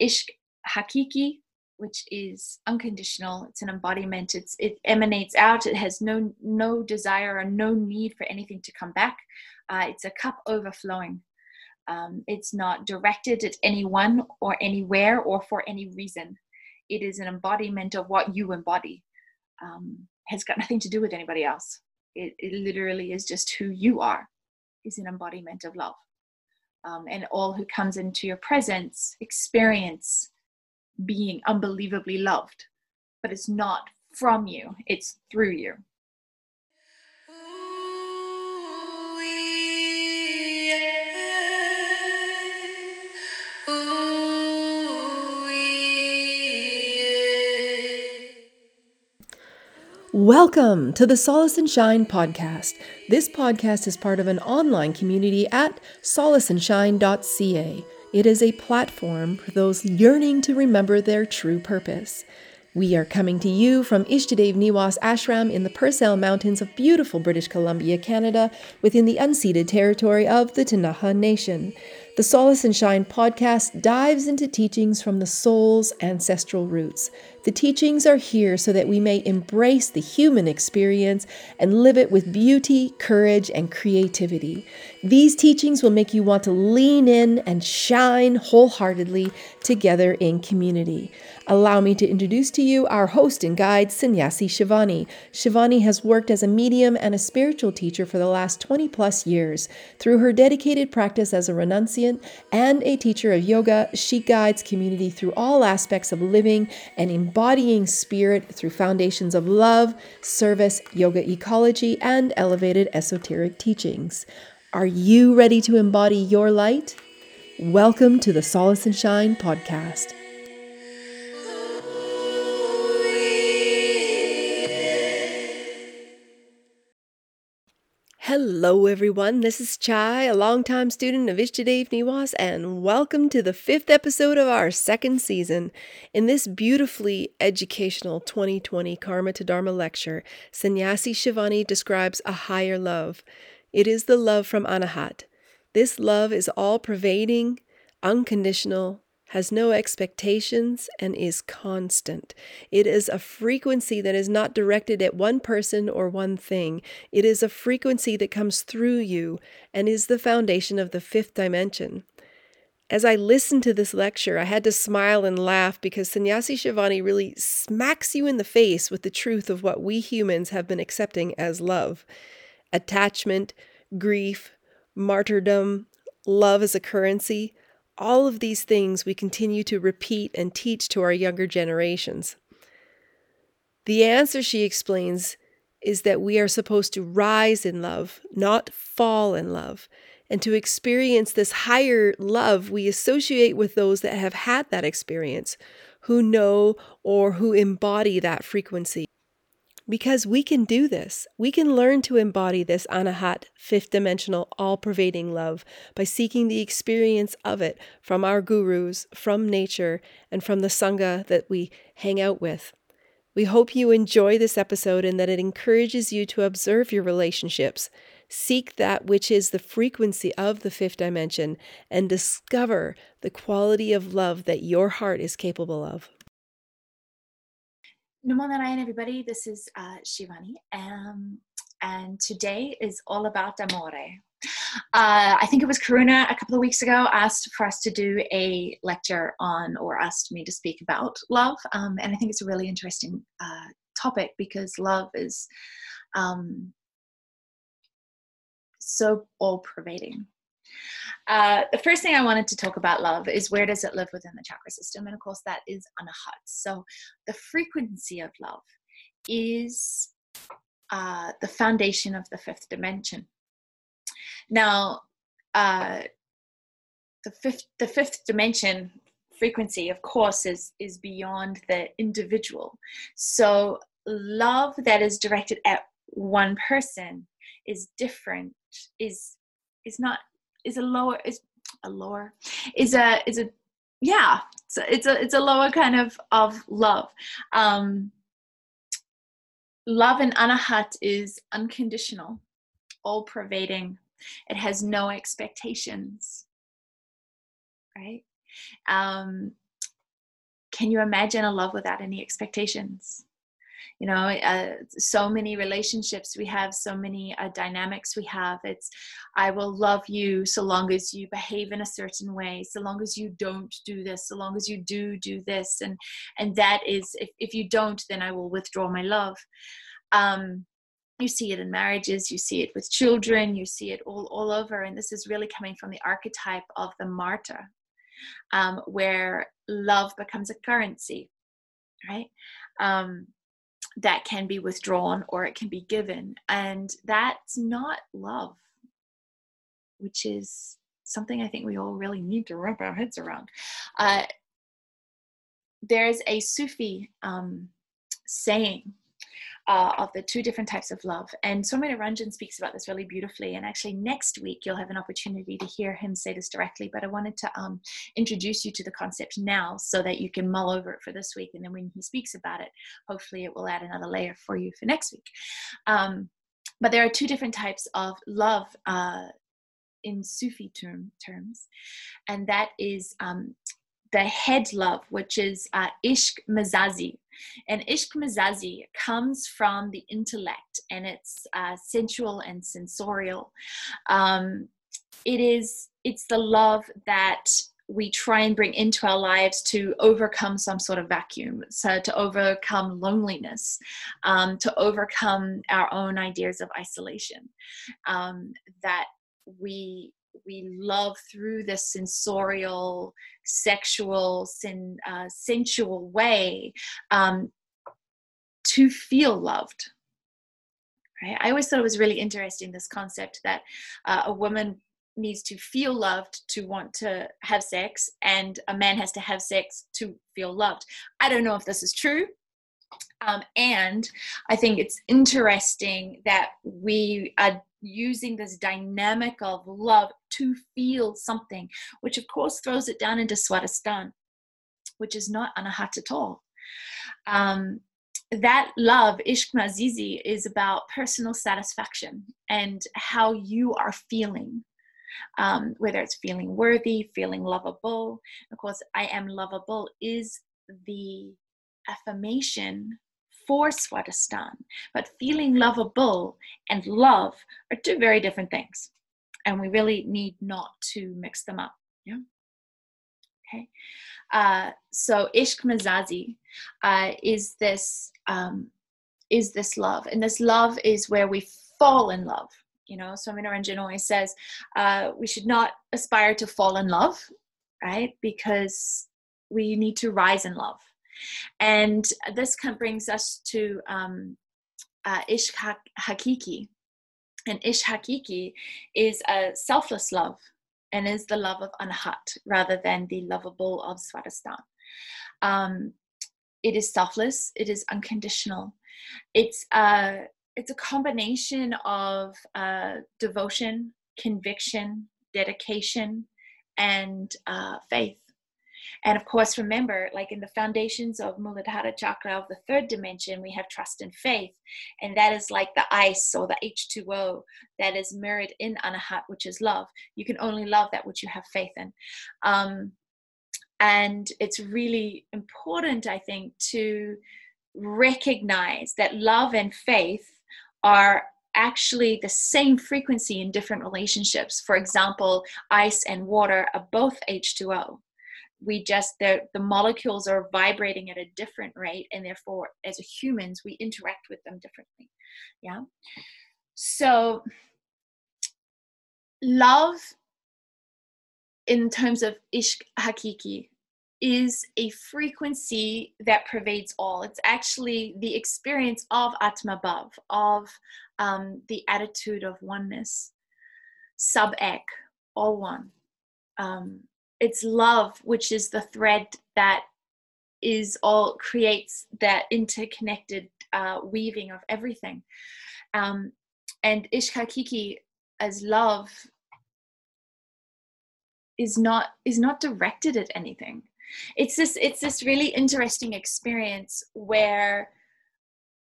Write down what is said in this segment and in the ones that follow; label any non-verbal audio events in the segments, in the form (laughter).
ishq hakiki which is unconditional. It's an embodiment. It's it emanates out. It has no no desire or no need for anything to come back. Uh, it's a cup overflowing. Um, it's not directed at anyone or anywhere or for any reason. It is an embodiment of what you embody. Um, has got nothing to do with anybody else. It, it literally is just who you are. Is an embodiment of love um, and all who comes into your presence experience being unbelievably loved, but it's not from you, it's through you. Welcome to the Solace and Shine podcast. This podcast is part of an online community at solaceandshine.ca. It is a platform for those yearning to remember their true purpose. We are coming to you from Ishtadev Niwas Ashram in the Purcell Mountains of beautiful British Columbia, Canada, within the unceded territory of the Ktunaxa Nation. The Solace and Shine podcast dives into teachings from the soul's ancestral roots. The teachings are here so that we may embrace the human experience and live it with beauty, courage, and creativity. These teachings will make you want to lean in and shine wholeheartedly together in community. Allow me to introduce to you our host and guide, Sannyasi Shivani. Shivani has worked as a medium and a spiritual teacher for the last 20 plus years. Through her dedicated practice as a renunciant and a teacher of yoga, she guides community through all aspects of living and embodying spirit through foundations of love, service, yoga ecology, and elevated esoteric teachings. Are you ready to embody your light? Welcome to the Solace and Shine podcast. Hello, everyone. This is Chai, a longtime student of Ishtadev Niwas, and welcome to the fifth episode of our second season. In this beautifully educational 2020 Karma to Dharma lecture, Sannyasi Shivani describes a higher love. It is the love from Anahat. This love is all pervading, unconditional, has no expectations, and is constant. It is a frequency that is not directed at one person or one thing. It is a frequency that comes through you and is the foundation of the fifth dimension. As I listened to this lecture, I had to smile and laugh because Sannyasi Shivani really smacks you in the face with the truth of what we humans have been accepting as love attachment, grief, martyrdom, love as a currency all of these things we continue to repeat and teach to our younger generations. The answer, she explains, is that we are supposed to rise in love, not fall in love. And to experience this higher love, we associate with those that have had that experience, who know or who embody that frequency. Because we can do this. We can learn to embody this anahat, fifth dimensional, all pervading love by seeking the experience of it from our gurus, from nature, and from the Sangha that we hang out with. We hope you enjoy this episode and that it encourages you to observe your relationships, seek that which is the frequency of the fifth dimension, and discover the quality of love that your heart is capable of. Namo Narayan, everybody. This is uh, Shivani, um, and today is all about amore. Uh, I think it was Karuna a couple of weeks ago asked for us to do a lecture on, or asked me to speak about love, um, and I think it's a really interesting uh, topic because love is um, so all pervading. Uh, the first thing I wanted to talk about love is where does it live within the chakra system? And of course, that is anahat. So the frequency of love is uh, the foundation of the fifth dimension. Now, uh, the fifth the fifth dimension frequency, of course, is is beyond the individual. So love that is directed at one person is different is is not is a lower is a lower is a is a yeah it's a, it's a it's a lower kind of of love. Um love in anahat is unconditional all pervading. It has no expectations right? Um can you imagine a love without any expectations? You know uh, so many relationships we have so many uh, dynamics we have. It's i will love you so long as you behave in a certain way so long as you don't do this so long as you do do this. And and that is if, if you don't then i will withdraw my love. Um you see it in marriages you see it with children you see it all all over. And this is really coming from the archetype of the martyr um, where love becomes a currency right? Um, that can be withdrawn or it can be given. And that's not love, which is something I think we all really need to wrap our heads around. Uh, there's a Sufi um, saying uh, of the two different types of love. And Swami Ranjan speaks about this really beautifully. And actually, next week, you'll have an opportunity to hear him say this directly. But I wanted to um, introduce you to the concept now so that you can mull over it for this week. And then when he speaks about it, hopefully it will add another layer for you for next week. Um, but there are two different types of love uh, in Sufi term, terms, and that is um, the head love, which is uh, ishq mazazi. And ishq mazazi comes from the intellect and it's uh, sensual and sensorial. Um, it is, it's the love that we try and bring into our lives to overcome some sort of vacuum, so to overcome loneliness, um, to overcome our own ideas of isolation. Um, that we we love through this sensorial, sexual, sen, uh, sensual way um, to feel loved. Right? I always thought it was really interesting this concept that uh, a woman needs to feel loved to want to have sex, and a man has to have sex to feel loved. I don't know if this is true. Um, and I think it's interesting that we are using this dynamic of love to feel something, which of course throws it down into Swadhisthana, which is not anahat at all. Um, that love, Ishq Mazizi, is about personal satisfaction and how you are feeling. Um, whether it's feeling worthy, feeling lovable. Of course, I am lovable is the affirmation for Swadhisthana. But feeling lovable and love are two very different things. And we really need not to mix them up. Yeah. Okay. Uh, so Ishq Mazazi uh, is this um, is this love, and this love is where we fall in love. You know, Swami Ranjan always says uh, we should not aspire to fall in love, right? Because we need to rise in love. And this kind of brings us to um, uh, Ish Hakiki. And Ish Hakiki is a selfless love and is the love of Anahat rather than the lovable of Swadhisthana. Um, it is selfless, it is unconditional. It's a, uh, it's a combination of uh, devotion, conviction, dedication, and uh, faith. And of course, remember, like in the foundations of Muladhara Chakra of the third dimension, we have trust and faith. And that is like the ice or the H2O that is mirrored in Anahat, which is love. You can only love that which you have faith in. Um, and it's really important, I think, to recognize that love and faith are actually the same frequency in different relationships. For example, ice and water are both H2O we just the the molecules are vibrating at a different rate and therefore as humans we interact with them differently yeah so love in terms of ishq hakiki is a frequency that pervades all. It's actually the experience of Atma Bhav, of um, the attitude of oneness, sub ek, all one. Um, it's love which is the thread that is all creates that interconnected uh, weaving of everything. Um, and ishq hakiki as love is not is not directed at anything. It's this it's this really interesting experience where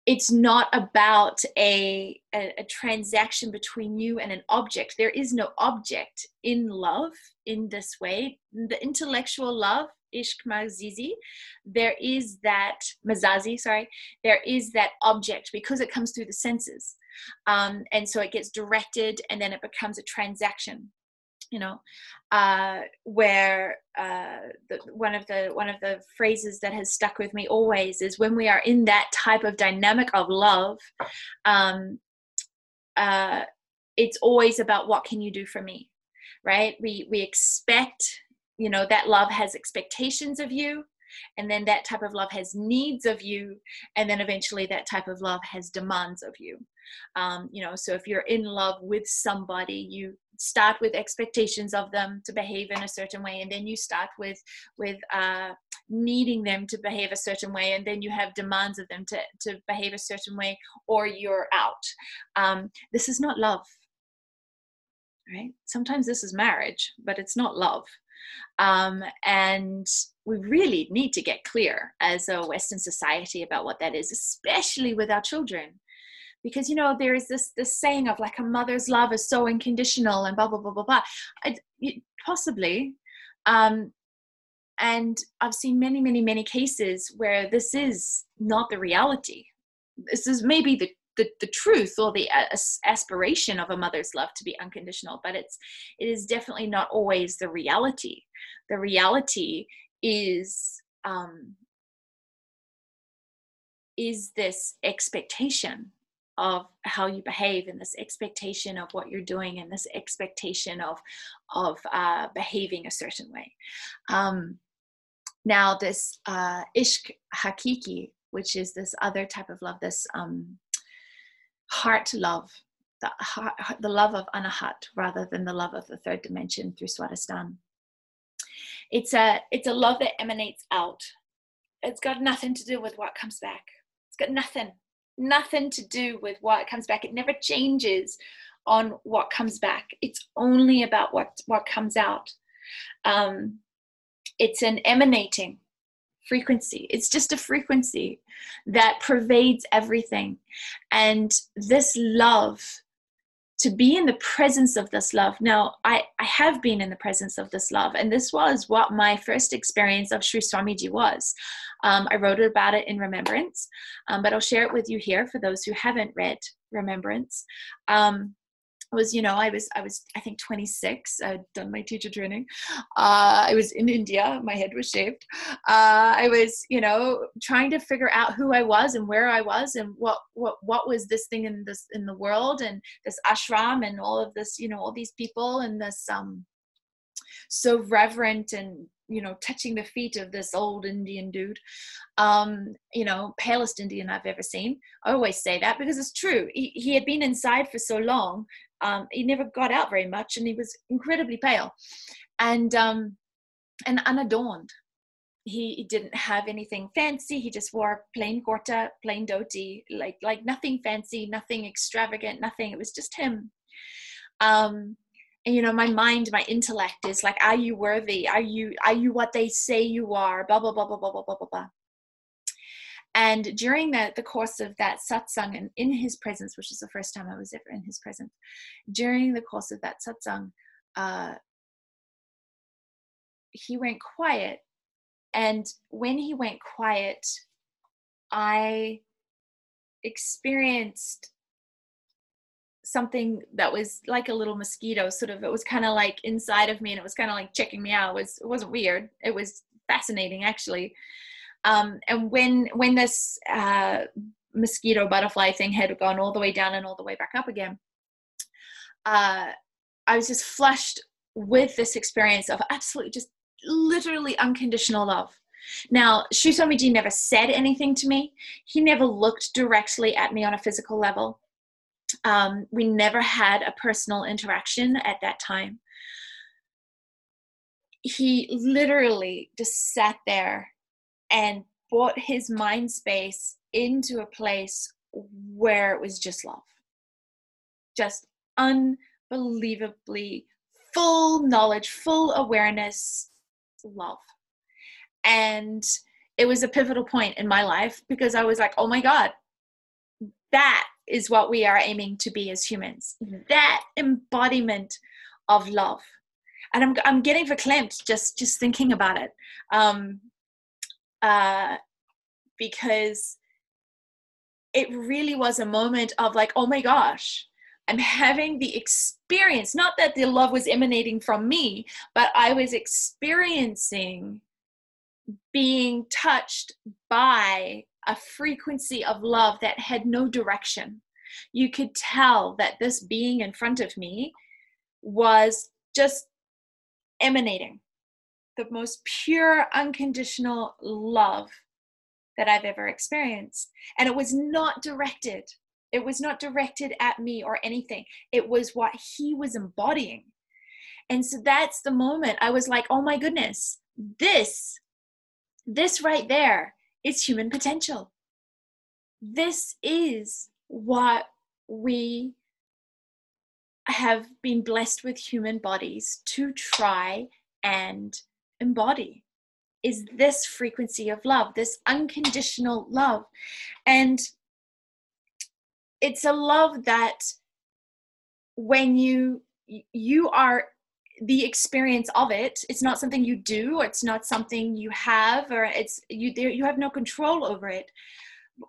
it's not about a, a, a, transaction between you and an object. There is no object in love in this way. The intellectual love ishq mazizi, there is that mazazi, sorry, there is that object because it comes through the senses. Um, and so it gets directed and then it becomes a transaction you know uh, where uh, the, one of the one of the phrases that has stuck with me always is when we are in that type of dynamic of love um, uh, it's always about what can you do for me right? We we expect you know that love has expectations of you and then that type of love has needs of you and then eventually that type of love has demands of you um, you know so if you're in love with somebody you start with expectations of them to behave in a certain way and then you start with with uh, needing them to behave a certain way and then you have demands of them to, to behave a certain way or you're out. Um, this is not love right? Sometimes this is marriage but it's not love. Um, and we really need to get clear as a western society about what that is especially with our children because you know there is this this saying of like a mother's love is so unconditional and blah blah blah blah blah. I, possibly. Um, and i've seen many many many cases where this is not the reality. This is maybe the the, the truth or the aspiration of a mother's love to be unconditional but it's it is definitely not always the reality. The reality is um, is this expectation of how you behave and this expectation of what you're doing and this expectation of of uh, behaving a certain way. Um, now this uh, ishq hakiki which is this other type of love this um, heart love the, heart, the love of anahat rather than the love of the third dimension through swadhisthana. It's a it's a love that emanates out. It's got nothing to do with what comes back. It's got nothing nothing to do with what comes back. It never changes on what comes back. It's only about what what comes out. Um, it's an emanating frequency. It's just a frequency that pervades everything, and this love to be in the presence of this love. Now, I, I have been in the presence of this love, and this was what my first experience of Sri Swamiji was. Um, I wrote about it in Remembrance, um, but I'll share it with you here for those who haven't read Remembrance. Um, was you know i was i was i think 26 i'd done my teacher training. Uh, i was in india. My head was shaved. Uh, i was you know trying to figure out who i was and where i was and what what what was this thing in this in the world and this ashram and all of this you know all these people and this um so reverent and you know touching the feet of this old indian dude um you know palest indian i've ever seen. I always say that because it's true. He, he had been inside for so long um he never got out very much and he was incredibly pale. And um and unadorned. He, he didn't have anything fancy. He just wore plain kurta plain dhoti like like nothing fancy nothing extravagant nothing. It was just him. Um you know my mind my intellect is like are you worthy? Are you are you what they say you are? Blah blah blah blah blah blah blah blah, blah. and during the, the course of that satsang and in his presence which is the first time i was ever in his presence during the course of that satsang uh, he went quiet. And when he went quiet i experienced something that was like a little mosquito sort of it was kind of like inside of me and it was kind of like checking me out it was it wasn't weird it was fascinating actually um, and when when this uh, mosquito butterfly thing had gone all the way down and all the way back up again uh, i was just flushed with this experience of absolutely just literally unconditional love now, Sri Swamiji never said anything to me. He never looked directly at me on a physical level. Um, we never had a personal interaction at that time. He literally just sat there and brought his mind space into a place where it was just love. Just unbelievably full knowledge, full awareness, love. And it was a pivotal point in my life because I was like, oh my God, that is what we are aiming to be as humans. That embodiment of love. And I'm I'm getting verklempt just just thinking about it, um, uh, because it really was a moment of like, oh my gosh, I'm having the experience. Not that the love was emanating from me, but I was experiencing being touched by a frequency of love that had no direction. You could tell that this being in front of me was just emanating the most pure, unconditional love that I've ever experienced. And it was not directed. It was not directed at me or anything. It was what he was embodying. And so that's the moment I was like, oh my goodness, this, this right there is human potential. This is what we have been blessed with human bodies to try and embody is this frequency of love this unconditional love and it's a love that when you you are the experience of it it's not something you do it's not something you have or it's you you have no control over it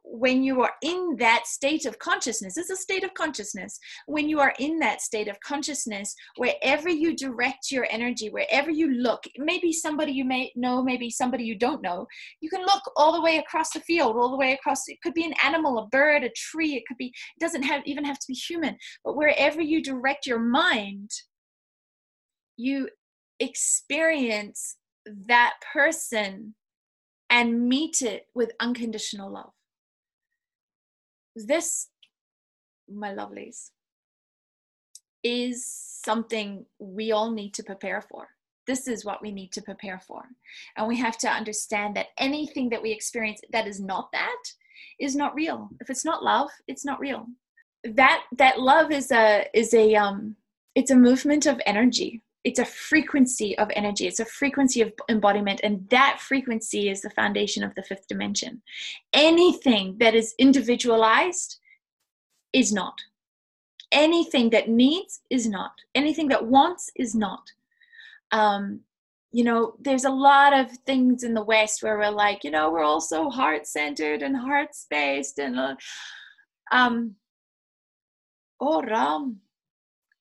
when you are in that state of consciousness, it's a state of consciousness. When you are in that state of consciousness, wherever you direct your energy, wherever you look, maybe somebody you may know, maybe somebody you don't know, you can look all the way across the field, all the way across. It could be an animal, a bird, a tree. It could be. It doesn't have even have to be human. But wherever you direct your mind, you experience that person and meet it with unconditional love this, my lovelies, is something we all need to prepare for. This is what we need to prepare for. And we have to understand that anything that we experience that is not that is not real. If it's not love, it's not real. That that love is a is a um it's a movement of energy it's a frequency of energy it's a frequency of embodiment and that frequency is the foundation of the fifth dimension. Anything that is individualized is not. Anything that needs is not. Anything that wants is not. Um, you know there's a lot of things in the west where we're like you know we're all so heart centered and heart spaced and uh, um oh ram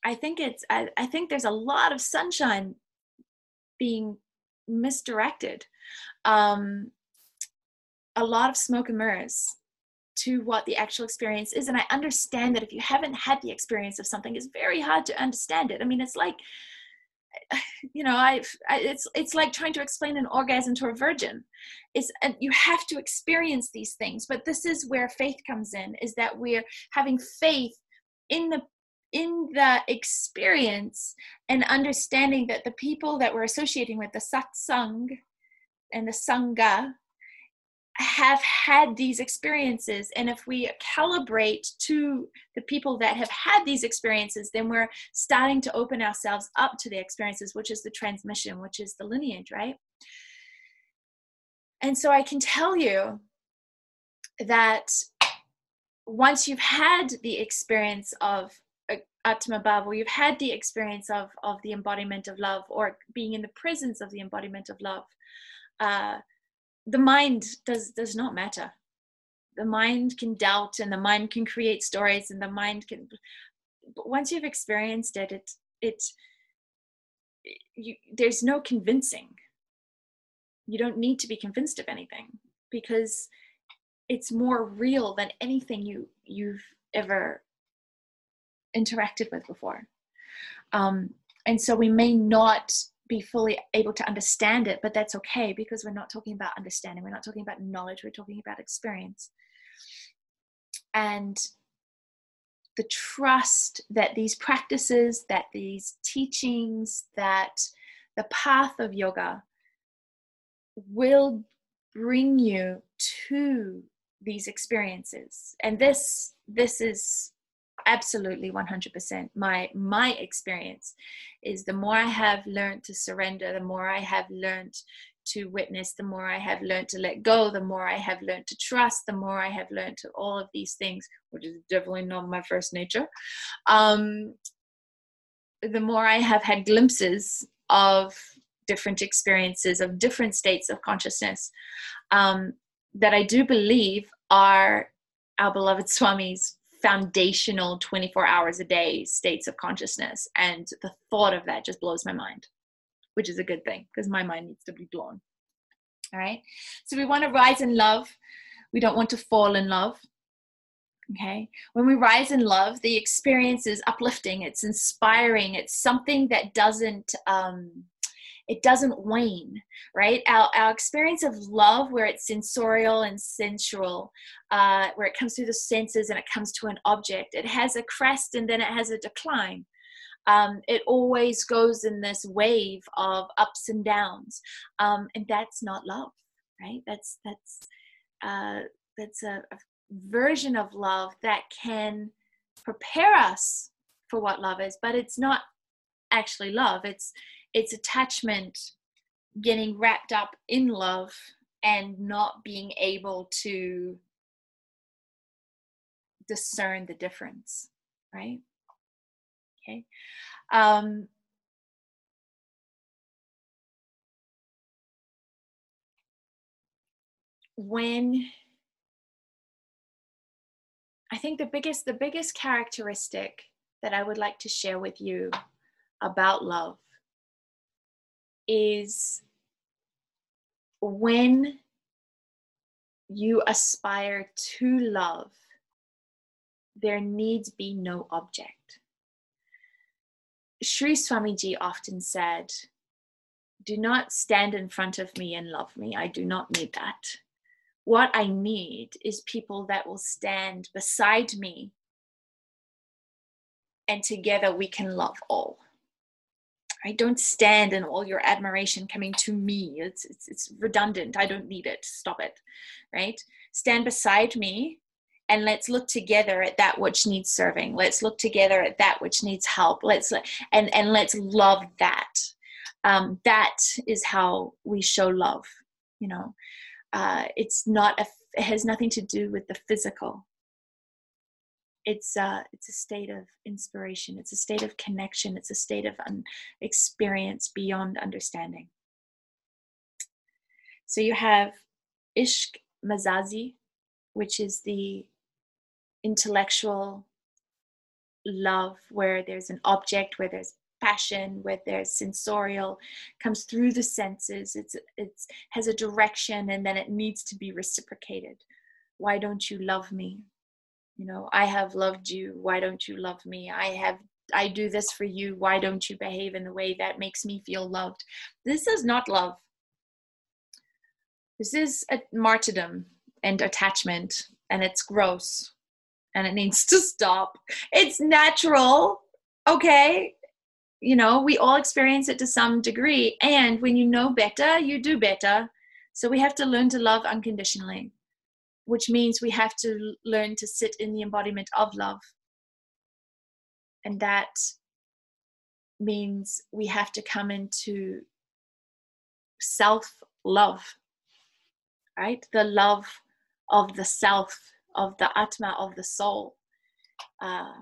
I think it's I, I think there's a lot of sunshine being misdirected. Um, a lot of smoke and mirrors to what the actual experience is. And I understand that if you haven't had the experience of something, it's very hard to understand it. I mean, it's like, (sighs) you know, I've, I, it's, it's like trying to explain an orgasm to a virgin. It's, and you have to experience these things, but this is where faith comes in, is that we're having faith in the in the experience and understanding that the people that we're associating with the satsang and the sangha have had these experiences. And if we calibrate to the people that have had these experiences then we're starting to open ourselves up to the experiences which is the transmission which is the lineage right? And so i can tell you that once you've had the experience of Atma Bhav, where you've had the experience of, of the embodiment of love or being in the presence of the embodiment of love, uh, the mind does, does not matter. The mind can doubt and the mind can create stories and the mind can, but once you've experienced it, it, it, you, there's no convincing. You don't need to be convinced of anything because it's more real than anything you you've ever interacted with before. Um, and so we may not be fully able to understand it, but that's okay because we're not talking about understanding, we're not talking about knowledge, we're talking about experience. And the trust that these practices, that these teachings, that the path of yoga will bring you to these experiences. And this this is absolutely 100% my my experience is the more i have learned to surrender the more i have learned to witness the more i have learned to let go the more i have learned to trust the more i have learned to all of these things which is definitely not my first nature um, the more i have had glimpses of different experiences, of different states of consciousness um, that I do believe are our beloved Swami's foundational 24 hours a day states of consciousness. And the thought of that just blows my mind, which is a good thing because my mind needs to be blown. All right. So we want to rise in love. We don't want to fall in love. Okay. When we rise in love, the experience is uplifting, it's inspiring, it's something that doesn't, um, it doesn't wane, right? Our, our experience of love, where it's sensorial and sensual, uh, where it comes through the senses and it comes to an object, it has a crest and then it has a decline. Um, it always goes in this wave of ups and downs, um, and that's not love, right? That's that's uh, that's a, a version of love that can prepare us for what love is, but it's not actually love. It's it's attachment getting wrapped up in love and not being able to discern the difference right? Okay. Um when i think the biggest the biggest characteristic that i would like to share with you about love is when you aspire to love, there needs be no object. Sri Swamiji often said, Do not stand in front of me and love me. I do not need that. What I need is people that will stand beside me, and together we can love all right don't stand in all your admiration coming to me. It's, it's it's redundant. I don't need it. Stop it. Right? Stand beside me and let's look together at that which needs serving. Let's look together at that which needs help. Let's and and let's love that. Um, that is how we show love you know? Uh, it's not a, it has nothing to do with the physical it's a it's a state of inspiration. It's a state of connection. It's a state of un- experience beyond understanding. So you have ishq mazazi which is the intellectual love where there's an object where there's passion where there's sensorial comes through the senses. It's it's has a direction and then it needs to be reciprocated. Why don't you love me you know i have loved you. Why don't you love me? I have i do this for you. Why don't you behave in the way that makes me feel loved? This is not love. This is a martyrdom and attachment and it's gross and it needs to stop. It's natural okay? You know we all experience it to some degree and when you know better you do better. So we have to learn to love unconditionally which means we have to learn to sit in the embodiment of love. And that means we have to come into self love, right? The love of the self, of the Atma, of the soul. Uh,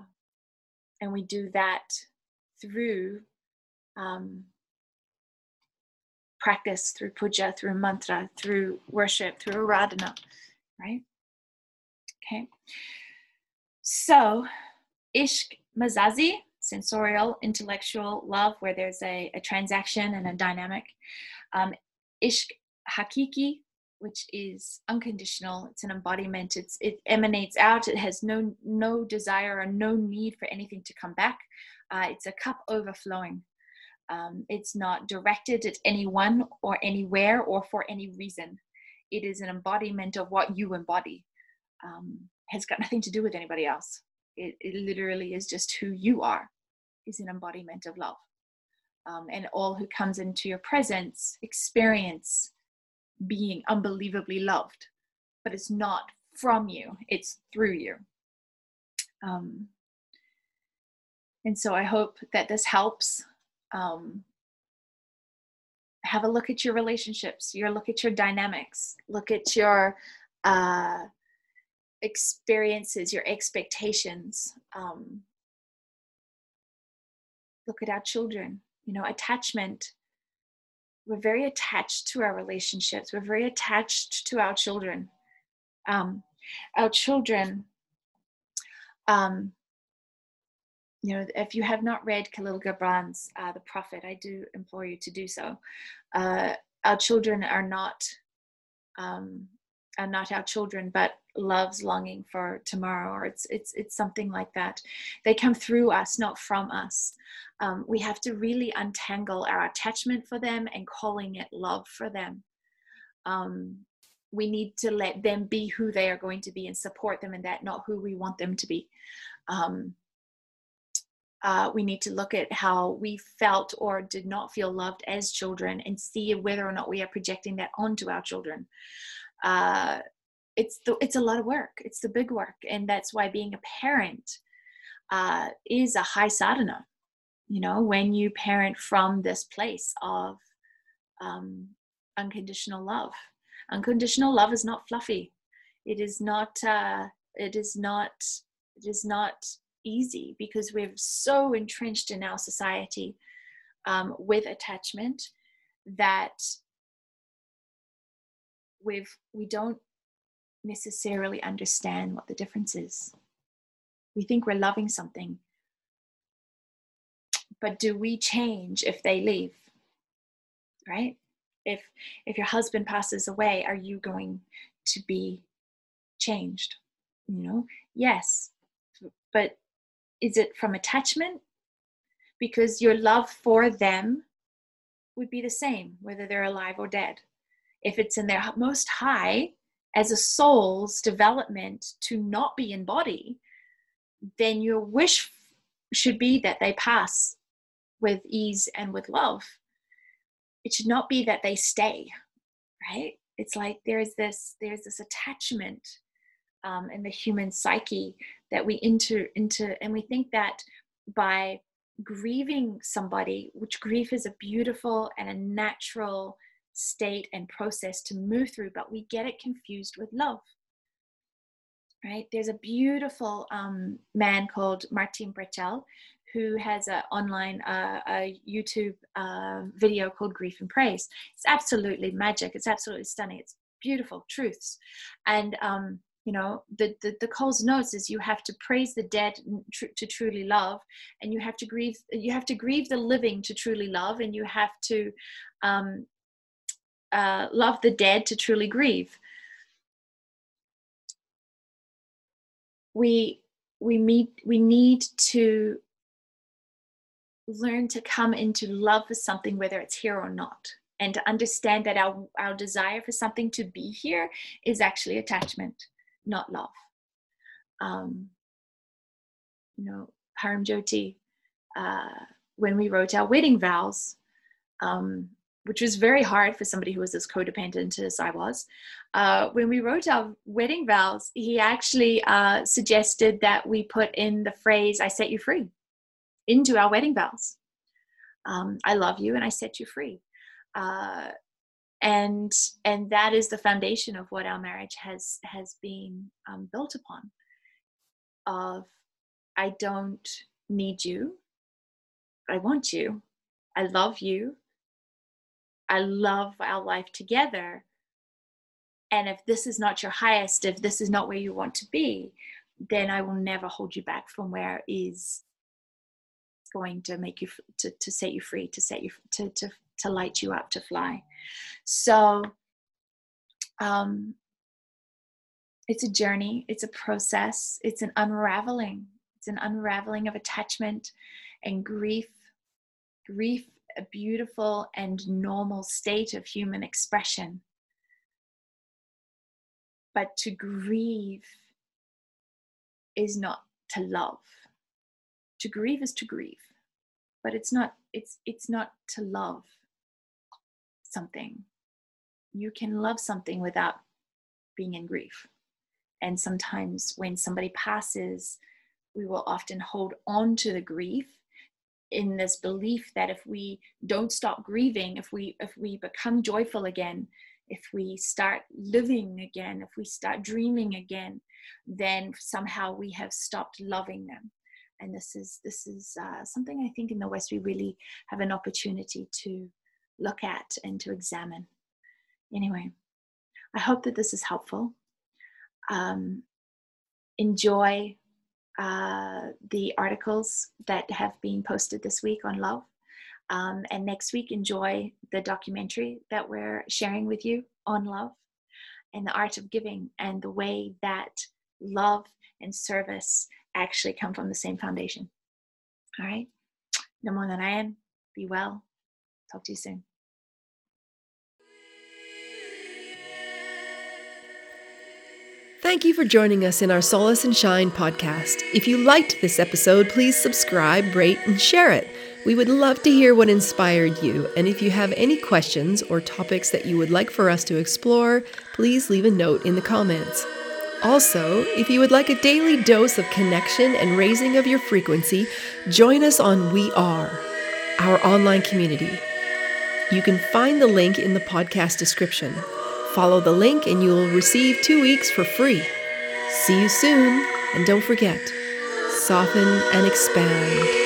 and we do that through um, practice, through puja, through mantra, through worship, through aradhana right? Okay. So, ishq mazazi, sensorial, intellectual love, where there's a, a transaction and a dynamic. Um, ishq hakiki, which is unconditional. It's an embodiment. It's it emanates out. It has no no desire or no need for anything to come back. Uh, it's a cup overflowing. Um, it's not directed at anyone or anywhere or for any reason it is an embodiment of what you embody um, has got nothing to do with anybody else. It, it literally is just who you are is an embodiment of love. Um, and all who comes into your presence experience being unbelievably loved but it's not from you it's through you. Um, and so i hope that this helps um, have a look at your relationships your look at your dynamics look at your uh, experiences your expectations um, look at our children. You know attachment we're very attached to our relationships. We're very attached to our children. Um, our children um, you know if you have not read Kahlil Gibran's uh, the prophet i do implore you to do so. Uh, our children are not um, are not our children but love's longing for tomorrow or it's it's it's something like that. They come through us not from us. Um, we have to really untangle our attachment for them and calling it love for them. Um, we need to let them be who they are going to be and support them in that not who we want them to be. Um, uh, we need to look at how we felt or did not feel loved as children and see whether or not we are projecting that onto our children. Uh, it's the, it's a lot of work. It's the big work. And that's why being a parent uh, is a high sadhana you know when you parent from this place of um, unconditional love. Unconditional love is not fluffy. It is not uh, it is not it is not easy because we're so entrenched in our society um, with attachment that we've we don't necessarily understand what the difference is. We think we're loving something, but do we change if they leave? Right? If if your husband passes away, are you going to be changed? You know, yes, but is it from attachment? Because your love for them would be the same whether they're alive or dead. If it's in their most high, as a soul's development to not be in body, then your wish should be that they pass with ease and with love. It should not be that they stay, right? It's like there's this there's this attachment um, in the human psyche that we enter into, and we think that by grieving somebody, which grief is a beautiful and a natural state and process to move through, but we get it confused with love. Right? There's a beautiful um, man called Martin Prechtel who has an online uh, a YouTube uh, video called Grief and Praise. It's absolutely magic. It's absolutely stunning. It's beautiful truths, and um, you know the, the the Coles notes is you have to praise the dead tr- to truly love, and you have to grieve you have to grieve the living to truly love, and you have to um, uh, love the dead to truly grieve. We we meet we need to learn to come into love for something whether it's here or not and to understand that our, our desire for something to be here is actually attachment not love um, you know param jyoti uh, when we wrote our wedding vows um, which was very hard for somebody who was as codependent as I was. Uh, when we wrote our wedding vows, he actually uh, suggested that we put in the phrase, I set you free, into our wedding vows. Um, I love you and I set you free. Uh, and and that is the foundation of what our marriage has has been um, built upon. Of i don't need you i want you. I love you. I love our life together. And if this is not your highest, if this is not where you want to be, then I will never hold you back from where is going to make you to, to set you free, to set you to to to light you up to fly. So um it's a journey, it's a process, it's an unraveling. It's an unraveling of attachment and grief. Grief a beautiful and normal state of human expression. But to grieve is not to love. To grieve is to grieve, but it's not it's it's not to love something. You can love something without being in grief. And sometimes when somebody passes, we will often hold on to the grief in this belief that if we don't stop grieving if we if we become joyful again if we start living again if we start dreaming again then somehow we have stopped loving them and this is this is uh, something i think in the west we really have an opportunity to look at and to examine. Anyway, I hope that this is helpful. Um, enjoy uh, the articles that have been posted this week on love. Um, and next week, enjoy the documentary that we're sharing with you on love and the art of giving and the way that love and service actually come from the same foundation. All right. Namo Narayan. Be well. Talk to you soon. Thank you for joining us in our Solace and Shine podcast. If you liked this episode, please subscribe, rate, and share it. We would love to hear what inspired you, and if you have any questions or topics that you would like for us to explore, please leave a note in the comments. Also, if you would like a daily dose of connection and raising of your frequency, join us on We Are, our online community. You can find the link in the podcast description. Follow the link and you will receive two weeks for free. See you soon, and don't forget soften and expand.